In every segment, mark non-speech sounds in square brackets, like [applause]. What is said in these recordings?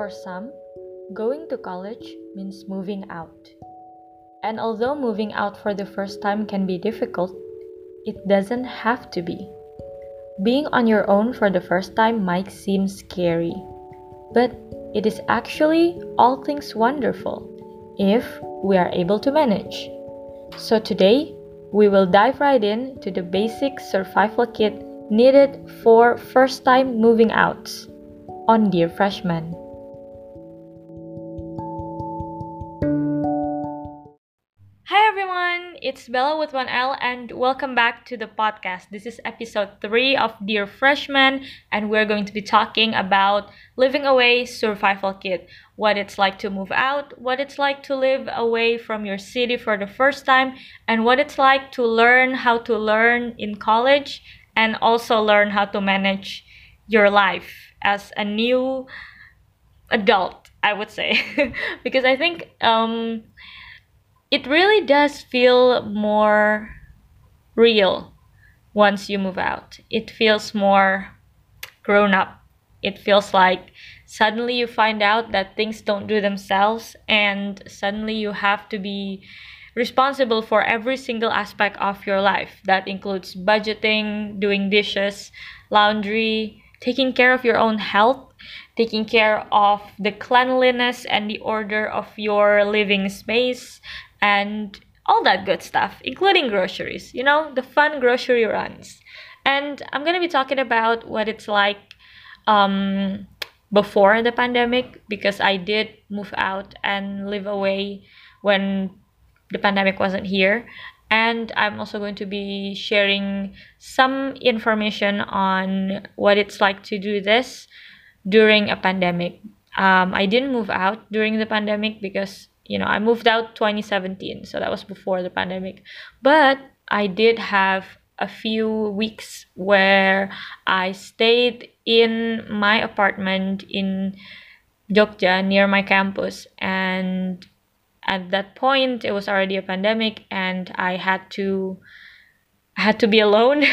For some, going to college means moving out. And although moving out for the first time can be difficult, it doesn't have to be. Being on your own for the first time might seem scary, but it is actually all things wonderful if we are able to manage. So today, we will dive right in to the basic survival kit needed for first time moving out on Dear Freshman. It's Bella with 1L and welcome back to the podcast. This is episode 3 of Dear Freshman and we're going to be talking about living away survival kit. What it's like to move out, what it's like to live away from your city for the first time, and what it's like to learn how to learn in college and also learn how to manage your life as a new adult, I would say. [laughs] because I think um it really does feel more real once you move out. It feels more grown up. It feels like suddenly you find out that things don't do themselves, and suddenly you have to be responsible for every single aspect of your life. That includes budgeting, doing dishes, laundry, taking care of your own health, taking care of the cleanliness and the order of your living space, and all that good stuff, including groceries, you know, the fun grocery runs. And I'm going to be talking about what it's like um, before the pandemic because I did move out and live away when the pandemic wasn't here. And I'm also going to be sharing some information on what it's like to do this during a pandemic. Um, I didn't move out during the pandemic because you know, I moved out 2017, so that was before the pandemic. But I did have a few weeks where I stayed in my apartment in Jogja near my campus and at that point it was already a pandemic and I had to I had to be alone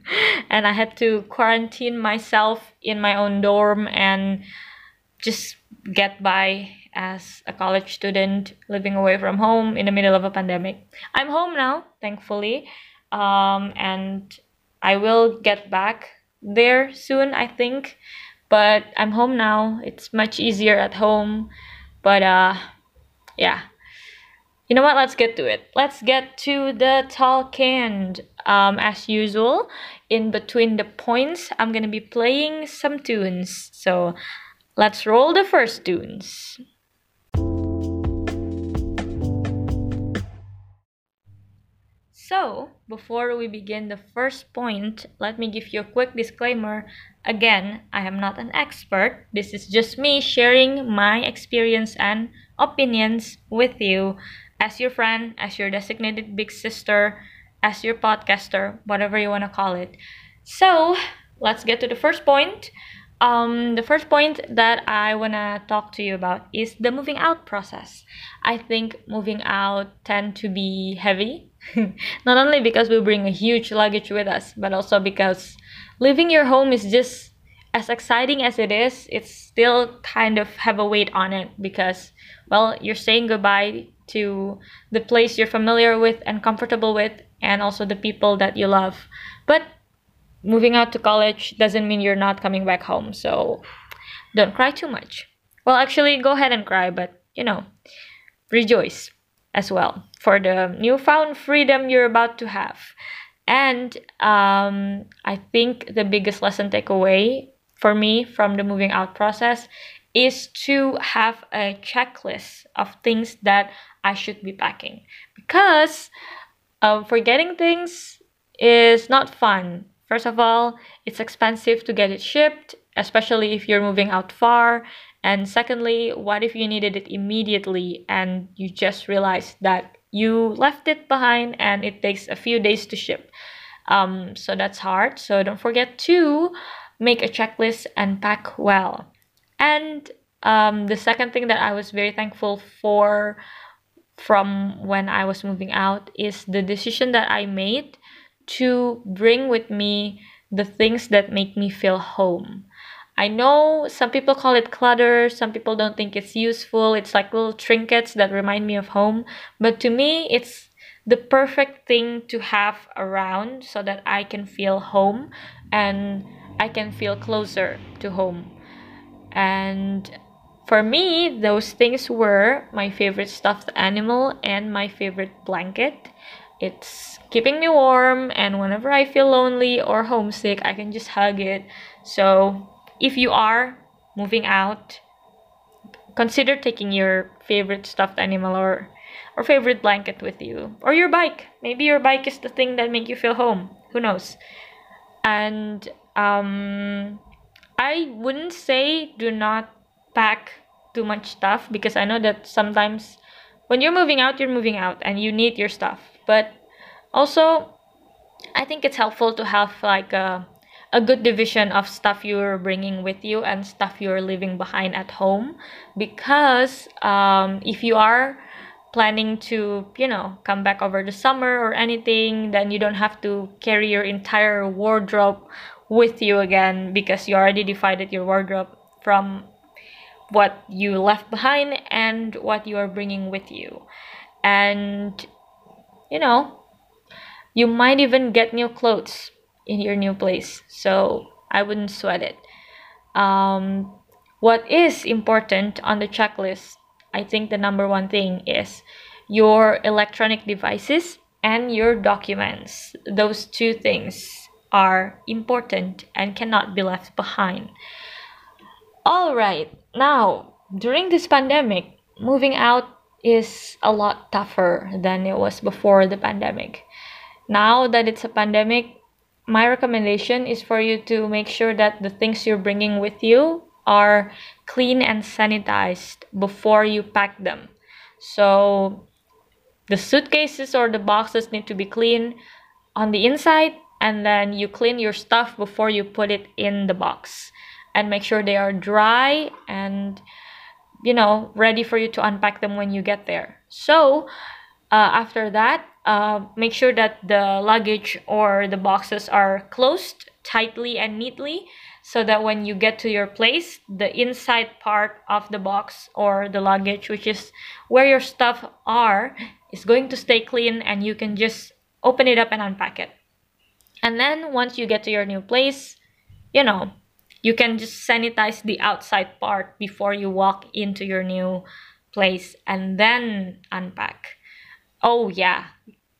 [laughs] and I had to quarantine myself in my own dorm and just get by as a college student living away from home in the middle of a pandemic. I'm home now, thankfully, um, and I will get back there soon, I think. But I'm home now. It's much easier at home. But uh, yeah. You know what? Let's get to it. Let's get to the talk Um, as usual, in between the points, I'm gonna be playing some tunes. So let's roll the first tunes. So, before we begin the first point, let me give you a quick disclaimer. Again, I am not an expert. This is just me sharing my experience and opinions with you as your friend, as your designated big sister, as your podcaster, whatever you want to call it. So, let's get to the first point. Um, the first point that I want to talk to you about is the moving out process. I think moving out tend to be heavy [laughs] Not only because we bring a huge luggage with us, but also because leaving your home is just as exciting as it is, it's still kind of have a weight on it because, well, you're saying goodbye to the place you're familiar with and comfortable with, and also the people that you love. But moving out to college doesn't mean you're not coming back home, so don't cry too much. Well, actually, go ahead and cry, but you know, rejoice as well for the newfound freedom you're about to have. And um, I think the biggest lesson takeaway for me from the moving out process is to have a checklist of things that I should be packing because um, forgetting things is not fun. First of all, it's expensive to get it shipped, especially if you're moving out far. And secondly, what if you needed it immediately and you just realized that you left it behind and it takes a few days to ship? Um, so that's hard. So don't forget to make a checklist and pack well. And um, the second thing that I was very thankful for from when I was moving out is the decision that I made to bring with me the things that make me feel home I know some people call it clutter, some people don't think it's useful. It's like little trinkets that remind me of home. But to me, it's the perfect thing to have around so that I can feel home and I can feel closer to home. And for me, those things were my favorite stuffed animal and my favorite blanket. It's keeping me warm, and whenever I feel lonely or homesick, I can just hug it. So, if you are moving out, consider taking your favorite stuffed animal or or favorite blanket with you or your bike. Maybe your bike is the thing that make you feel home. Who knows? And um I wouldn't say do not pack too much stuff because I know that sometimes when you're moving out, you're moving out and you need your stuff. But also I think it's helpful to have like a a good division of stuff you're bringing with you and stuff you're leaving behind at home. Because um, if you are planning to you know come back over the summer or anything then you don't have to carry your entire wardrobe with you again because you already divided your wardrobe from what you left behind and what you are bringing with you. And you know you might even get new clothes in your new place. So I wouldn't sweat it. Um, what is important on the checklist, I think the number one thing is your electronic devices and your documents. Those two things are important and cannot be left behind. All right, now during this pandemic, moving out is a lot tougher than it was before the pandemic. Now that it's a pandemic, my recommendation is for you to make sure that the things you're bringing with you are clean and sanitized before you pack them. So the suitcases or the boxes need to be clean on the inside and then you clean your stuff before you put it in the box and make sure they are dry and you know ready for you to unpack them when you get there. So uh, after that uh, make sure that the luggage or the boxes are closed tightly and neatly so that when you get to your place the inside part of the box or the luggage which is where your stuff are is going to stay clean and you can just open it up and unpack it. And then once you get to your new place you know you can just sanitize the outside part before you walk into your new place and then unpack oh yeah.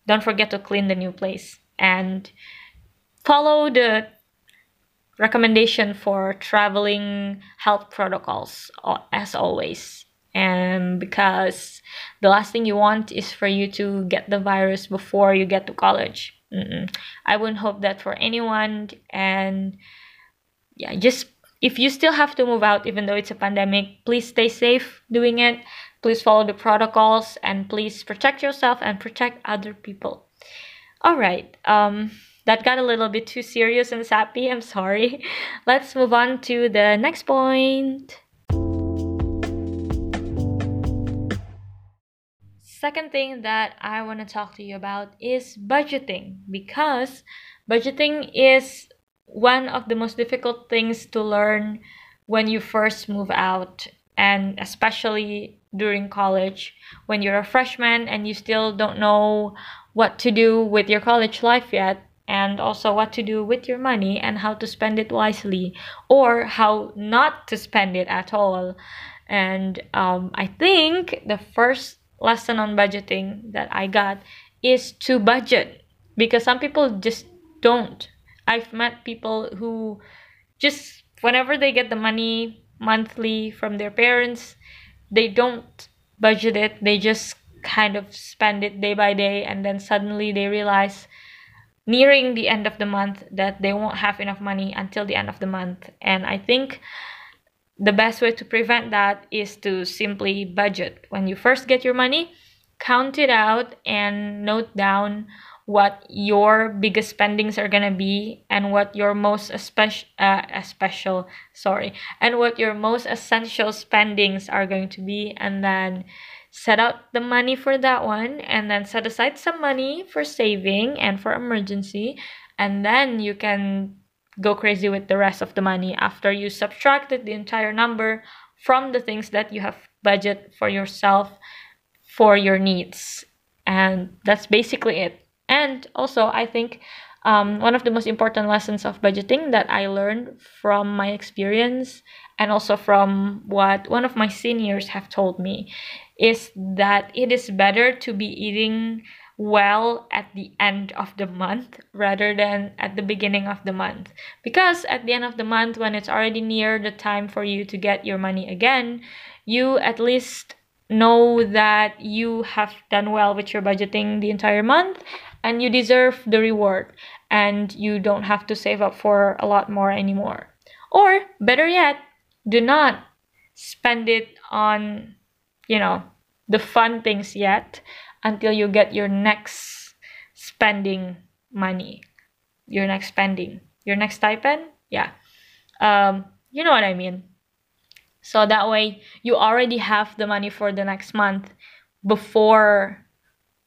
Don't forget to clean the new place. And follow the recommendation for traveling health protocols uh, as always. And because the last thing you want is for you to get the virus before you get to college. Mm-mm. i wouldn't hope that for anyone. And yeah just if you still have to move out even though it's a pandemic please stay safe doing it Please follow the protocols and please protect yourself and protect other people. All right. Um, that got a little bit too serious and sappy. I'm sorry. [laughs] Let's move on to the next point. Second thing that I want to talk to you about is budgeting because budgeting is one of the most difficult things to learn when you first move out and especially during college when you're a freshman and you still don't know what to do with your college life yet and also what to do with your money and how to spend it wisely or how not to spend it at all. And um, i think the first lesson on budgeting that i got is to budget because some people just don't. I've met people who just whenever they get the money monthly from their parents they don't budget it they just kind of spend it day by day and then suddenly they realize nearing the end of the month that they won't have enough money until the end of the month. And i think the best way to prevent that is to simply budget. When you first get your money count it out and note down what your biggest spendings are gonna be and what your most especial uh, special sorry and what your most essential spendings are going to be and then set out the money for that one and then set aside some money for saving and for emergency and then you can go crazy with the rest of the money after you subtracted the entire number from the things that you have budget for yourself for your needs. And that's basically it and also i think um, one of the most important lessons of budgeting that i learned from my experience and also from what one of my seniors have told me is that it is better to be eating well at the end of the month rather than at the beginning of the month. Because at the end of the month, when it's already near the time for you to get your money again, you at least know that you have done well with your budgeting the entire month and you deserve the reward and you don't have to save up for a lot more anymore. Or better yet, do not spend it on, you know, the fun things yet until you get your next spending money. Your next spending. Your next stipend? Yeah. Um you know what i mean. So that way you already have the money for the next month before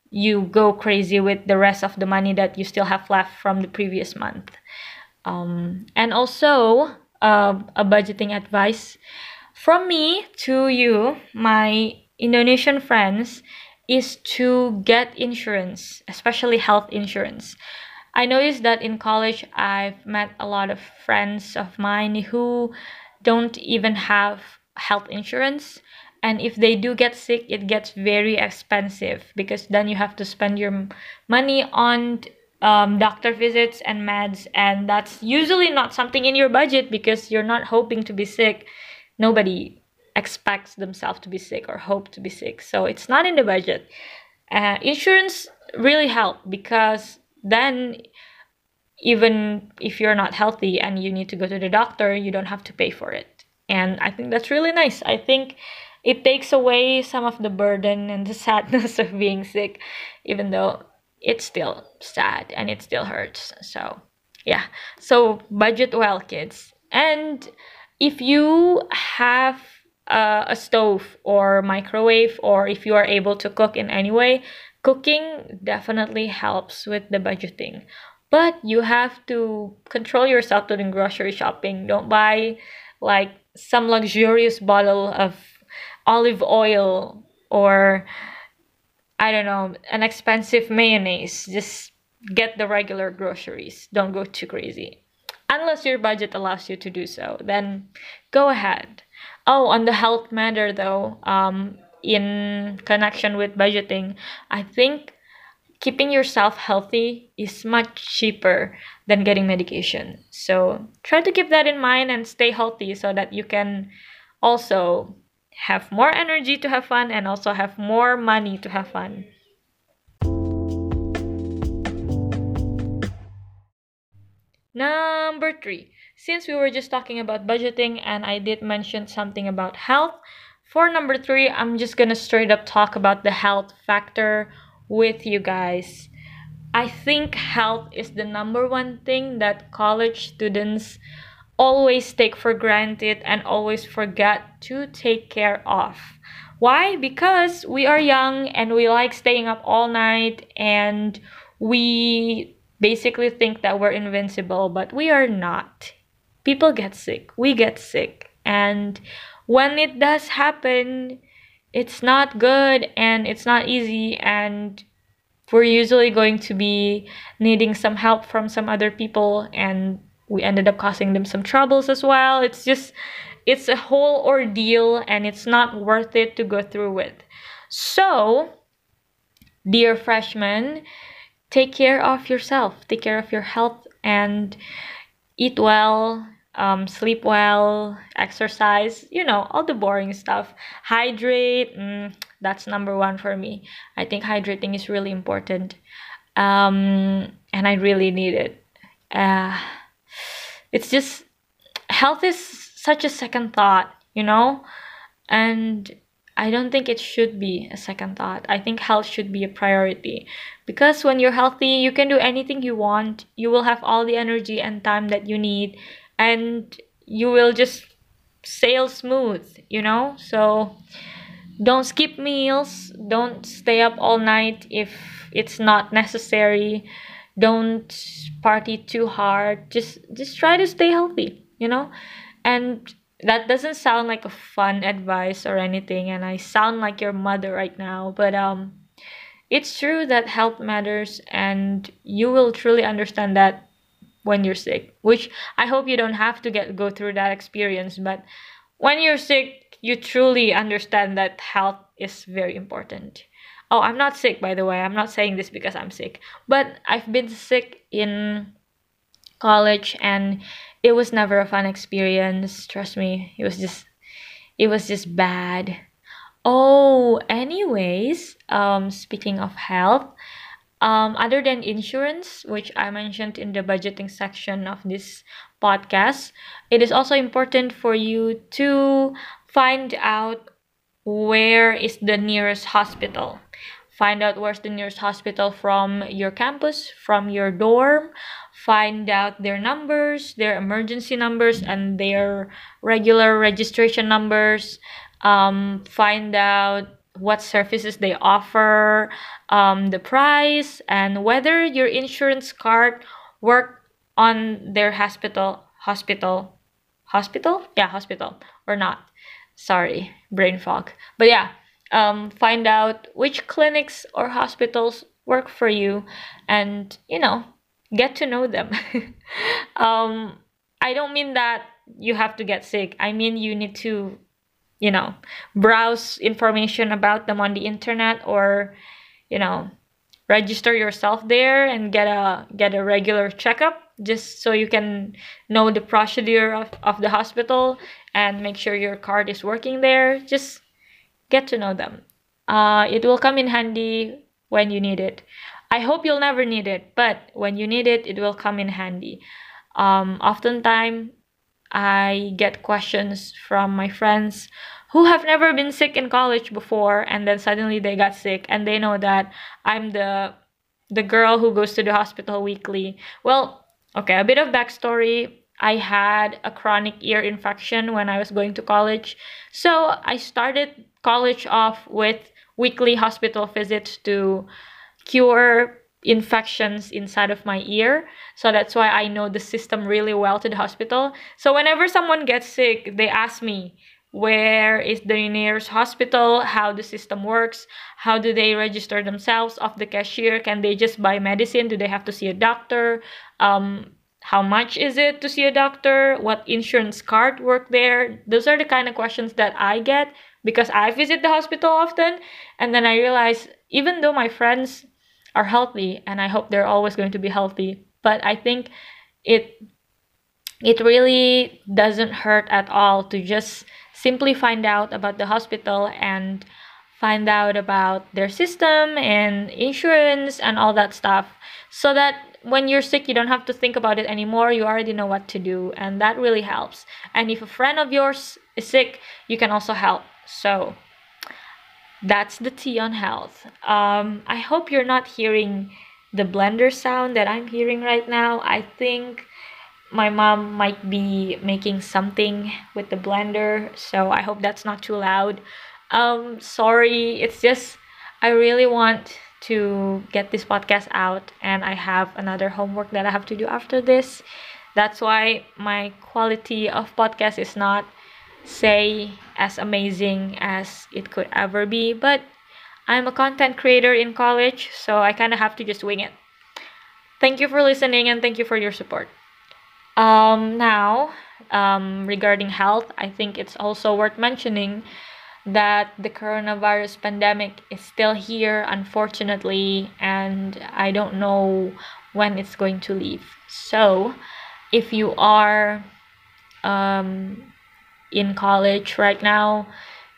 you go crazy with the rest of the money that you still have left from the previous month um, and also uh, a budgeting advice from me to you my indonesian friends is to get insurance, especially health insurance. I noticed that in college, I've met a lot of friends of mine who don't even have health insurance. And if they do get sick, it gets very expensive because then you have to spend your money on um, doctor visits and meds. And that's usually not something in your budget because you're not hoping to be sick. Nobody expects themselves to be sick or hope to be sick. So it's not in the budget. Uh, insurance really help because then even if you're not healthy and you need to go to the doctor, you don't have to pay for it. And I think that's really nice. I think it takes away some of the burden and the [laughs] sadness of being sick, even though it's still sad and it still hurts. So, yeah. So, budget well, kids. And if you have uh, a stove or microwave or if you are able to cook in any way cooking definitely helps with the budgeting but you have to control yourself during grocery shopping don't buy like some luxurious bottle of olive oil or i don't know an expensive mayonnaise. Just get the regular groceries. Don't go too crazy. Unless your budget allows you to do so then go ahead. Oh, on the health matter though, um, in connection with budgeting, I think keeping yourself healthy is much cheaper than getting medication. So try to keep that in mind and stay healthy so that you can also have more energy to have fun and also have more money to have fun. Number three, since we were just talking about budgeting and I did mention something about health, for number three, I'm just gonna straight up talk about the health factor with you guys. I think health is the number one thing that college students always take for granted and always forget to take care of. Why? Because we are young and we like staying up all night and we basically think that we're invincible, but we are not. People get sick. We get sick. And when it does happen, it's not good and it's not easy and we're usually going to be needing some help from some other people and we ended up causing them some troubles as well. It's just it's a whole ordeal and it's not worth it to go through with. So, dear freshmen, take care of yourself, take care of your health, and eat well, um, sleep well, exercise, you know, all the boring stuff. Hydrate, mm, that's number one for me. I think hydrating is really important. Um, and I really need it. Uh, it's just, health is such a second thought, you know? And I don't think it should be a second thought. I think health should be a priority. Because when you're healthy, you can do anything you want. You will have all the energy and time that you need, and you will just sail smooth, you know? So don't skip meals, don't stay up all night if it's not necessary. Don't party too hard just just try to stay healthy you know? And that doesn't sound like a fun advice or anything and i sound like your mother right now but um it's true that health matters and you will truly understand that when you're sick which i hope you don't have to get go through that experience but when you're sick you truly understand that health is very important oh i'm not sick by the way. I'm not saying this because i'm sick. But i've been sick in college and it was never a fun experience. Trust me it was just it was just bad. Oh anyways um speaking of health um other than insurance which i mentioned in the budgeting section of this podcast it is also important for you to find out where is the nearest hospital? Find out where's the nearest hospital from your campus from your dorm. Find out their numbers their emergency numbers and their regular registration numbers. Um, find out what services they offer um, the price and whether your insurance card work on their hospital hospital hospital? Yeah hospital or not. Sorry brain fog. But yeah um, find out which clinics or hospitals work for you and you know get to know them. [laughs] Um, i don't mean that you have to get sick. I mean you need to you know browse information about them on the internet or you know register yourself there and get a get a regular checkup just so you can know the procedure of, of the hospital and make sure your card is working there just get to know them. Uh, it will come in handy when you need it. I hope you'll never need it, but when you need it, it will come in handy. Um, oftentimes, I get questions from my friends who have never been sick in college before, and then suddenly they got sick, and they know that I'm the the girl who goes to the hospital weekly. Well, okay, a bit of backstory. I had a chronic ear infection when I was going to college. So I started college off with weekly hospital visits to cure infections inside of my ear. So that's why I know the system really well to the hospital. So whenever someone gets sick, they ask me, where is the nearest hospital how the system works how do they register themselves off the cashier can they just buy medicine do they have to see a doctor um, how much is it to see a doctor what insurance card work there? Those are the kind of questions that i get because i visit the hospital often and then i realize even though my friends are healthy and i hope they're always going to be healthy but i think it it really doesn't hurt at all to just simply find out about the hospital and find out about their system and insurance and all that stuff so that when you're sick, you don't have to think about it anymore. You already know what to do, and that really helps. And if a friend of yours is sick, you can also help. So that's the tea on health. Um, I hope you're not hearing the blender sound that I'm hearing right now. I think my mom might be making something with the blender, so I hope that's not too loud. Um, sorry, it's just I really want to get this podcast out and I have another homework that I have to do after this. That's why my quality of podcast is not say as amazing as it could ever be, but I'm a content creator in college, so I kind of have to just wing it. Thank you for listening and thank you for your support. Um, now, um, regarding health, I think it's also worth mentioning that the coronavirus pandemic is still here, unfortunately, and I don't know when it's going to leave. So, if you are um, in college right now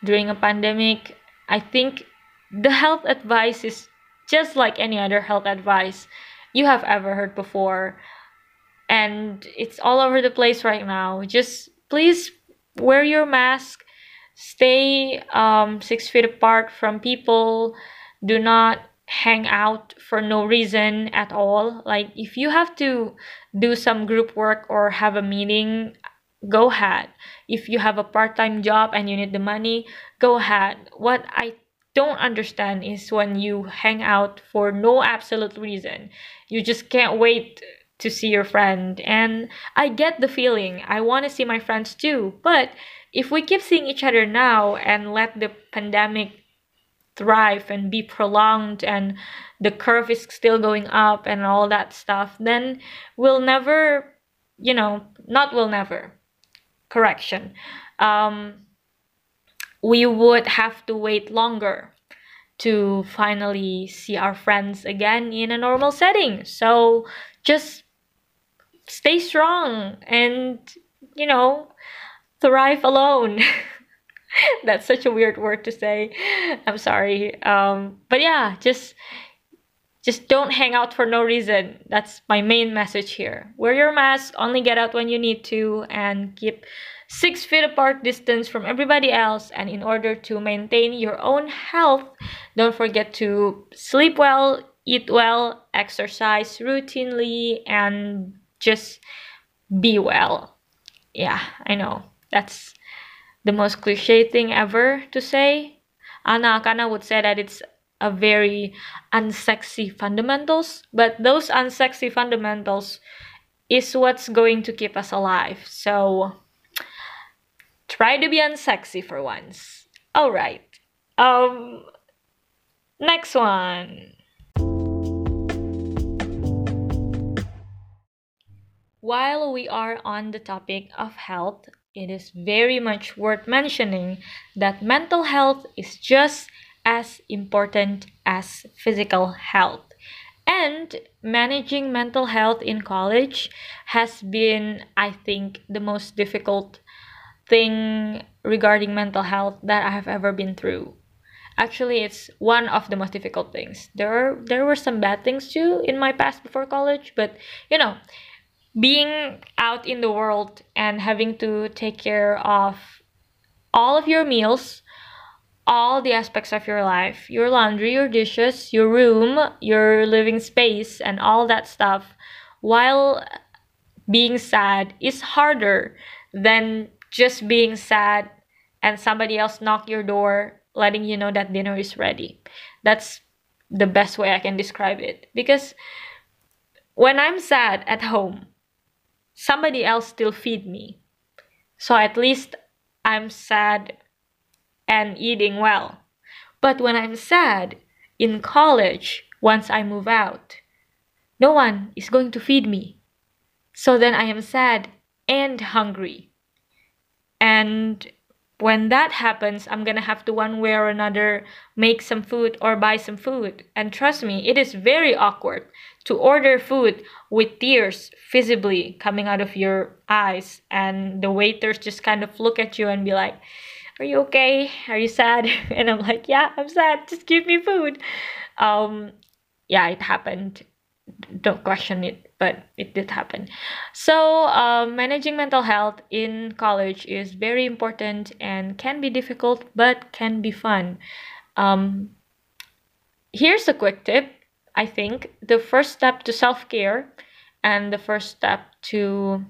during a pandemic, I think the health advice is just like any other health advice you have ever heard before. And it's all over the place right now. Just please wear your mask. Stay um, six feet apart from people. Do not hang out for no reason at all. Like if you have to do some group work or have a meeting go ahead. If you have a part-time job and you need the money go ahead. What i don't understand is when you hang out for no absolute reason. You just can't wait to see your friend. And I get the feeling. I want to see my friends too. But if we keep seeing each other now and let the pandemic thrive and be prolonged and the curve is still going up and all that stuff, then we'll never, you know, not will never. Correction. Um, we would have to wait longer to finally see our friends again in a normal setting. So just stay strong and, you know, thrive alone. [laughs] That's such a weird word to say. I'm sorry. Um, but yeah, just just don't hang out for no reason. That's my main message here. Wear your mask, only get out when you need to, and keep six feet apart distance from everybody else. And in order to maintain your own health, don't forget to sleep well, eat well, exercise routinely, and just be well. Yeah, I know. That's the most cliche thing ever to say. Anna Akana would say that it's a very unsexy fundamentals, but those unsexy fundamentals is what's going to keep us alive. So try to be unsexy for once. All right. Um next one. While we are on the topic of health, it is very much worth mentioning that mental health is just as important as physical health. And managing mental health in college has been, I think, the most difficult thing regarding mental health that I have ever been through. Actually, it's one of the most difficult things. There are, there were some bad things too in my past before college, but you know, being out in the world and having to take care of all of your meals, all the aspects of your life your laundry, your dishes, your room, your living space, and all that stuff while being sad is harder than just being sad and somebody else knock your door letting you know that dinner is ready. That's the best way I can describe it because when I'm sad at home, somebody else still feed me. So at least I'm sad and eating well. But when I'm sad in college, once I move out, no one is going to feed me. So then I am sad and hungry. And when that happens, I'm gonna have to one way or another make some food or buy some food. And trust me, it is very awkward to order food with tears visibly coming out of your eyes, and the waiters just kind of look at you and be like, Are you okay? Are you sad? [laughs] And I'm like, Yeah, I'm sad. Just give me food. Um, yeah, it happened. Don't question it, but it did happen. So, um, managing mental health in college is very important and can be difficult, but can be fun. Um, here's a quick tip I think the first step to self care and the first step to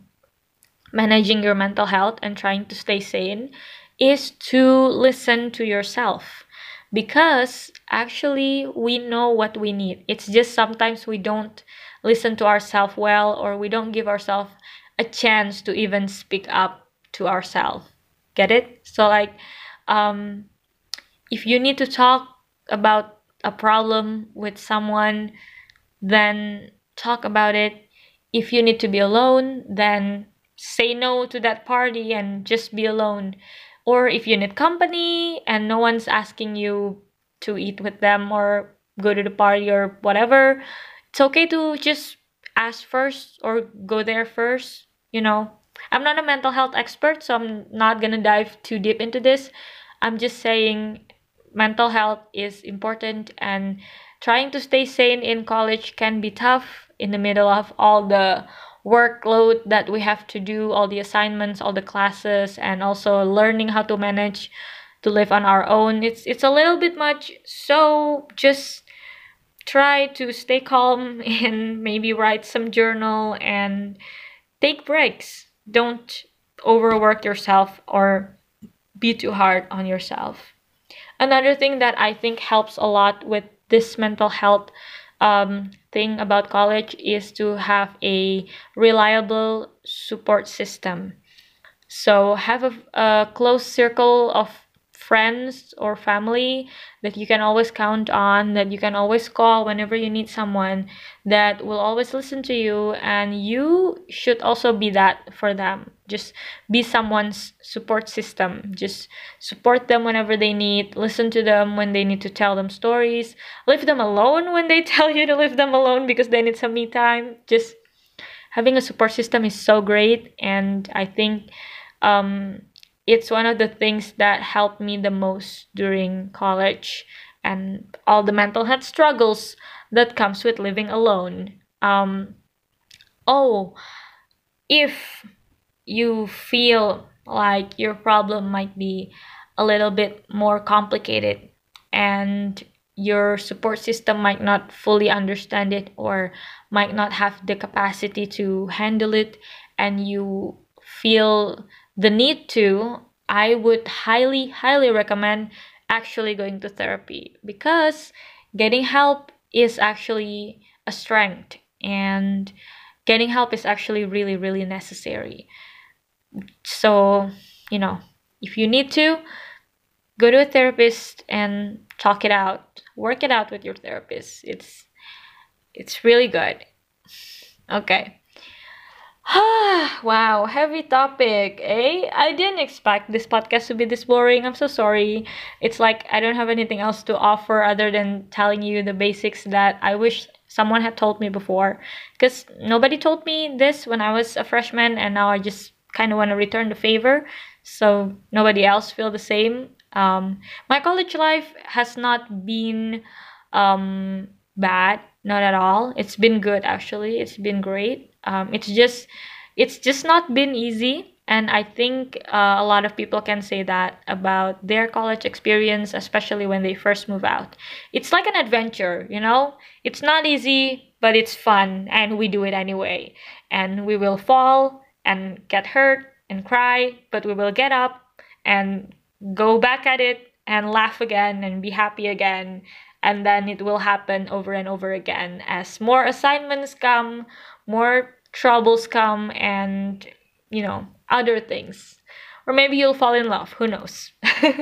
managing your mental health and trying to stay sane is to listen to yourself because actually we know what we need. It's just sometimes we don't listen to ourselves well or we don't give ourselves a chance to even speak up to ourselves. Get it? So like um if you need to talk about a problem with someone, then talk about it. If you need to be alone, then say no to that party and just be alone. Or if you need company and no one's asking you to eat with them or go to the party or whatever, it's okay to just ask first or go there first. You know, I'm not a mental health expert, so I'm not gonna dive too deep into this. I'm just saying mental health is important and trying to stay sane in college can be tough in the middle of all the workload that we have to do all the assignments all the classes and also learning how to manage to live on our own. It's it's a little bit much so just try to stay calm [laughs] and maybe write some journal and take breaks. Don't overwork yourself or be too hard on yourself another thing that I think helps a lot with this mental health um, thing about college is to have a reliable support system. So have a, a close circle of friends or family that you can always count on, that you can always call whenever you need someone, that will always listen to you, and you should also be that for them. Just be someone's support system. Just support them whenever they need, listen to them when they need to tell them stories, leave them alone when they [laughs] tell you to leave them alone because they need some me time. Just having a support system is so great, and I think um, it's one of the things that helped me the most during college and all the mental health struggles that comes with living alone. Um, oh, if you feel like your problem might be a little bit more complicated and your support system might not fully understand it or might not have the capacity to handle it and you feel the need to, I would highly, highly recommend actually going to therapy because getting help is actually a strength and getting help is actually really, really necessary. So, you know, if you need to, go to a therapist and talk it out. Work it out with your therapist. It's it's really good. Okay. [sighs] wow, heavy topic, eh? I didn't expect this podcast to be this boring. I'm so sorry. It's like I don't have anything else to offer other than telling you the basics that I wish someone had told me before. Because nobody told me this when I was a freshman, and now I just kind of want to return the favor so nobody else feel the same. Um, my college life has not been um, bad, not at all. It's been good actually. It's been great um, it's just it's just not been easy. And i think uh, a lot of people can say that about their college experience especially when they first move out. It's like an adventure you know? It's not easy but it's fun and we do it anyway. And we will fall and get hurt and cry but we will get up and go back at it and laugh again and be happy again. And then it will happen over and over again as more assignments come more troubles come and you know other things or maybe you'll fall in love who knows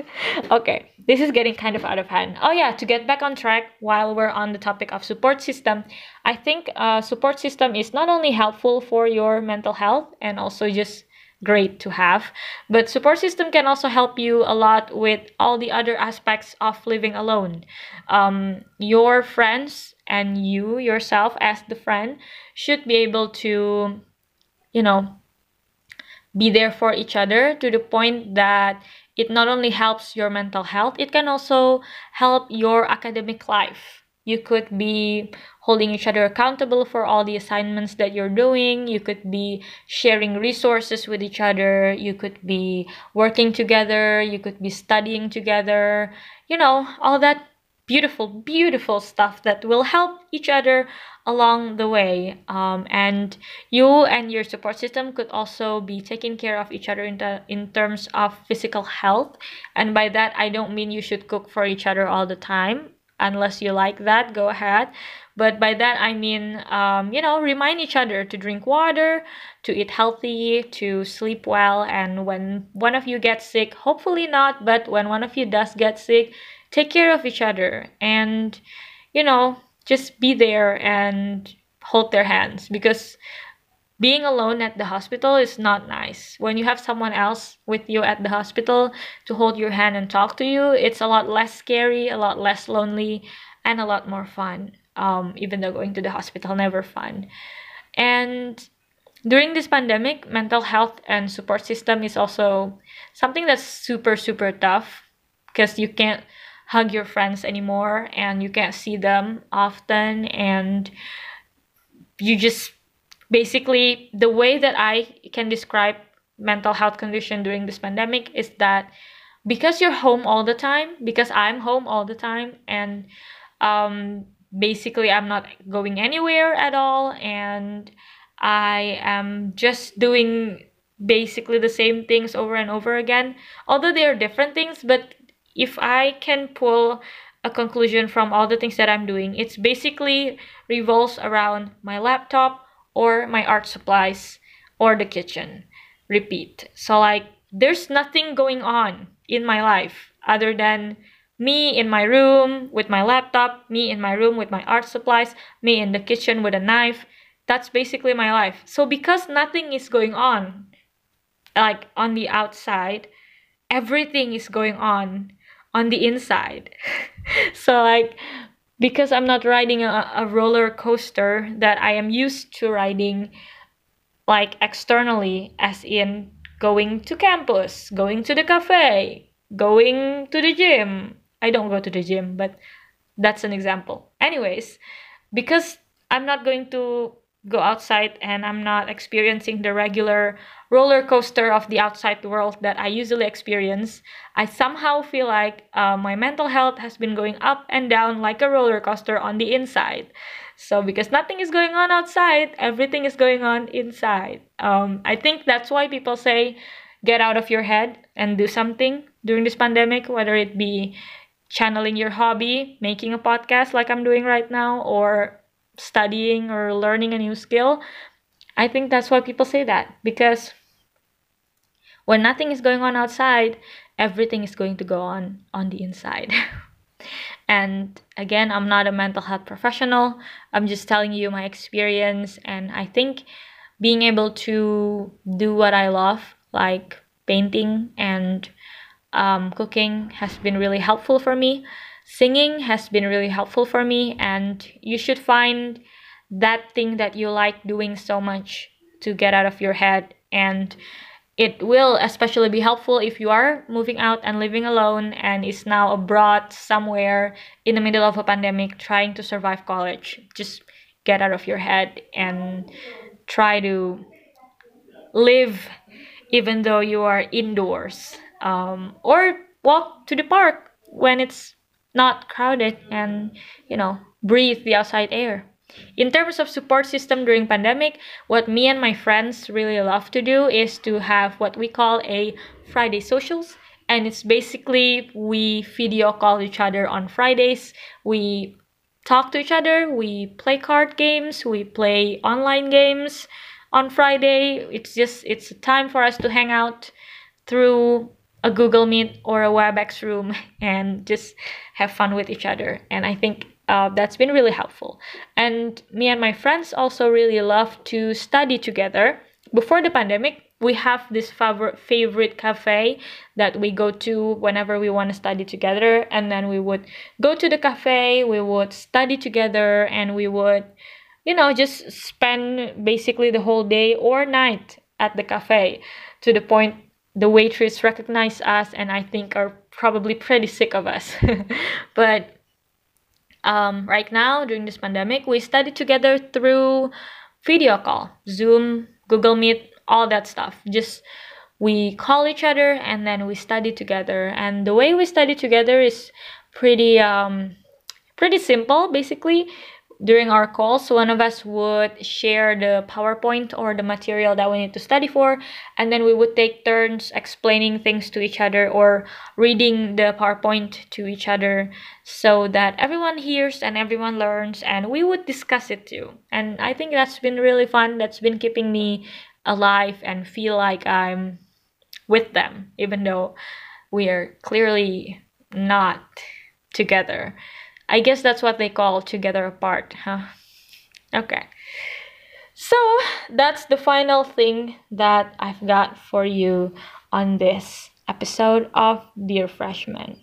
[laughs] okay this is getting kind of out of hand oh yeah to get back on track while we're on the topic of support system i think uh, support system is not only helpful for your mental health and also just great to have. But support system can also help you a lot with all the other aspects of living alone. Um, your friends and you yourself as the friend should be able to, you know, be there for each other to the point that it not only helps your mental health, it can also help your academic life you could be holding each other accountable for all the assignments that you're doing. You could be sharing resources with each other. You could be working together. You could be studying together. You know, all that beautiful, beautiful stuff that will help each other along the way. Um, and you and your support system could also be taking care of each other in, the, in terms of physical health. And by that, I don't mean you should cook for each other all the time unless you like that go ahead but by that i mean um, you know remind each other to drink water to eat healthy to sleep well and when one of you gets sick hopefully not but when one of you does get sick take care of each other and you know just be there and hold their hands because being alone at the hospital is not nice. When you have someone else with you at the hospital to hold your hand and talk to you, it's a lot less scary, a lot less lonely, and a lot more fun. Um, even though going to the hospital never fun. And during this pandemic, mental health and support system is also something that's super super tough because you can't hug your friends anymore and you can't see them often and you just basically the way that i can describe mental health condition during this pandemic is that because you're home all the time because i'm home all the time and um, basically i'm not going anywhere at all and i am just doing basically the same things over and over again although they are different things but if I can pull a conclusion from all the things that I'm doing, it's basically revolves around my laptop or my art supplies or the kitchen. Repeat. So, like, there's nothing going on in my life other than me in my room with my laptop, me in my room with my art supplies, me in the kitchen with a knife. That's basically my life. So, because nothing is going on, like on the outside, everything is going on on the inside. [laughs] so like because I'm not riding a, a roller coaster that I am used to riding like externally as in going to campus, going to the cafe, going to the gym. I don't go to the gym, but that's an example. Anyways, because I'm not going to go outside and I'm not experiencing the regular roller coaster of the outside world that I usually experience, I somehow feel like uh, my mental health has been going up and down like a roller coaster on the inside. So, because nothing is going on outside, everything is going on inside. Um, I think that's why people say get out of your head and do something during this pandemic, whether it be channeling your hobby, making a podcast like I'm doing right now, or studying or learning a new skill. I think that's why people say that because when nothing is going on outside, everything is going to go on on the inside. [laughs] and again, I'm not a mental health professional. I'm just telling you my experience and I think being able to do what I love, like painting and um, cooking, has been really helpful for me singing has been really helpful for me and you should find that thing that you like doing so much to get out of your head and it will especially be helpful if you are moving out and living alone and is now abroad somewhere in the middle of a pandemic trying to survive college. Just get out of your head and try to live even though you are indoors um, or walk to the park when it's not crowded and you know breathe the outside air. In terms of support system during pandemic what me and my friends really love to do is to have what we call a friday socials. And it's basically we video call each other on fridays. We talk to each other. We play card games. We play online games on friday. It's just it's a time for us to hang out through a Google Meet or a WebEx room [laughs] and just have fun with each other. And I think uh, that's been really helpful. And me and my friends also really love to study together. Before the pandemic, we have this favorite favorite cafe that we go to whenever we want to study together and then we would go to the cafe we would study together and we would you know just spend basically the whole day or night at the cafe to the point the waitress recognize us and I think are probably pretty sick of us. [laughs] but um, right now, during this pandemic, we study together through video call, Zoom, Google Meet, all that stuff. Just we call each other and then we study together. And the way we study together is pretty um, pretty simple. Basically, during our calls, one of us would share the PowerPoint or the material that we need to study for, and then we would take turns explaining things to each other or reading the PowerPoint to each other so that everyone hears and everyone learns, and we would discuss it too. And I think that's been really fun. That's been keeping me alive and feel like I'm with them, even though we are clearly not together. I guess that's what they call together apart, huh? Okay. So that's the final thing that I've got for you on this episode of Dear Freshman.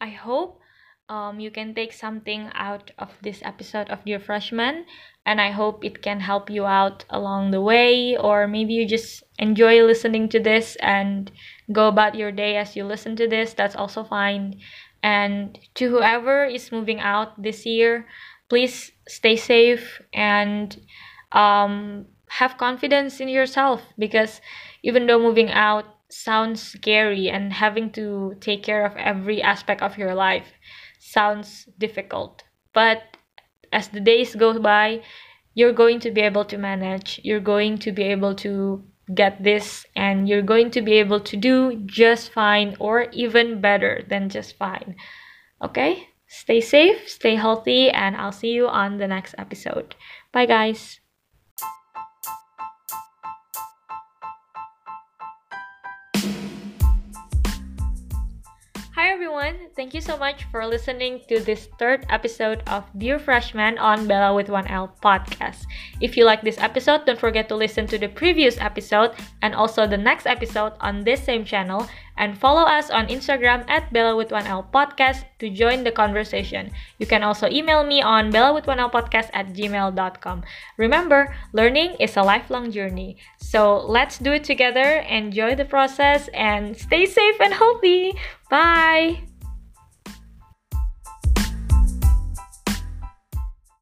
I hope um, you can take something out of this episode of Dear Freshman, and I hope it can help you out along the way, or maybe you just enjoy listening to this and go about your day as you listen to this. That's also fine. And to whoever is moving out this year, please stay safe and um, have confidence in yourself because even though moving out sounds scary and having to take care of every aspect of your life sounds difficult. But as the days go by, you're going to be able to manage. You're going to be able to get this and you're going to be able to do just fine or even better than just fine. Okay? Stay safe, stay healthy, and I'll see you on the next episode. Bye, guys. Everyone, thank you so much for listening to this third episode of Dear Freshman on Bella with 1L podcast. If you like this episode, don't forget to listen to the previous episode and also the next episode on this same channel and follow us on Instagram at Bella with 1L podcast to join the conversation. You can also email me on Bella with 1L podcast at gmail.com. Remember, learning is a lifelong journey. So let's do it together, enjoy the process, and stay safe and healthy. Bye!